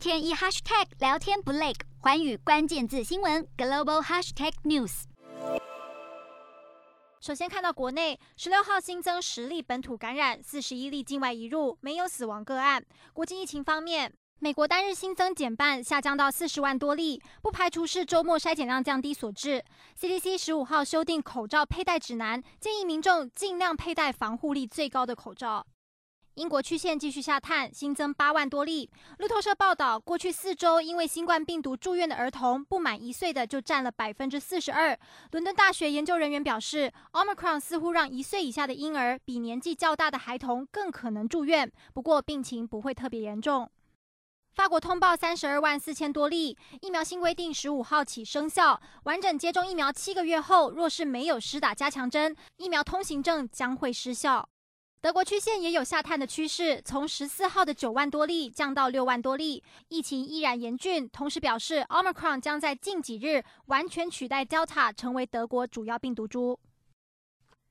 天一 hashtag 聊天不累，寰宇关键字新闻 global hashtag news。首先看到国内十六号新增十例本土感染，四十一例境外移入，没有死亡个案。国际疫情方面，美国单日新增减半，下降到四十万多例，不排除是周末筛检量降低所致。CDC 十五号修订口罩佩戴指南，建议民众尽量佩戴防护力最高的口罩。英国曲线继续下探，新增八万多例。路透社报道，过去四周因为新冠病毒住院的儿童不满一岁的就占了百分之四十二。伦敦大学研究人员表示，Omicron 似乎让一岁以下的婴儿比年纪较大的孩童更可能住院，不过病情不会特别严重。法国通报三十二万四千多例疫苗新规定，十五号起生效。完整接种疫苗七个月后，若是没有施打加强针，疫苗通行证将会失效。德国曲线也有下探的趋势，从十四号的九万多例降到六万多例，疫情依然严峻。同时表示，Omicron 将在近几日完全取代 Delta，成为德国主要病毒株。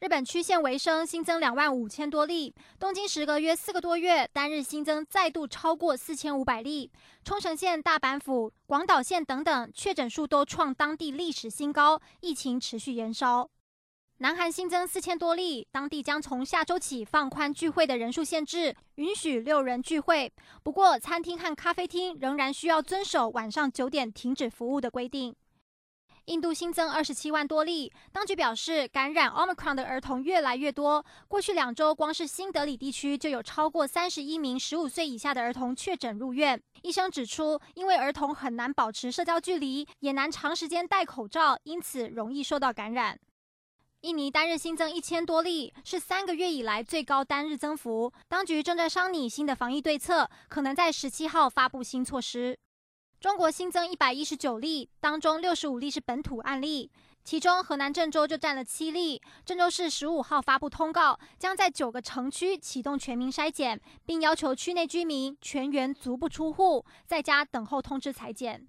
日本曲线微升，新增两万五千多例。东京时隔约四个多月，单日新增再度超过四千五百例。冲绳县、大阪府、广岛县等等确诊数都创当地历史新高，疫情持续延烧。南韩新增四千多例，当地将从下周起放宽聚会的人数限制，允许六人聚会。不过，餐厅和咖啡厅仍然需要遵守晚上九点停止服务的规定。印度新增二十七万多例，当局表示，感染 Omicron 的儿童越来越多。过去两周，光是新德里地区就有超过三十一名十五岁以下的儿童确诊入院。医生指出，因为儿童很难保持社交距离，也难长时间戴口罩，因此容易受到感染。印尼单日新增一千多例，是三个月以来最高单日增幅。当局正在商拟新的防疫对策，可能在十七号发布新措施。中国新增一百一十九例，当中六十五例是本土案例，其中河南郑州就占了七例。郑州市十五号发布通告，将在九个城区启动全民筛检，并要求区内居民全员足不出户，在家等候通知采检。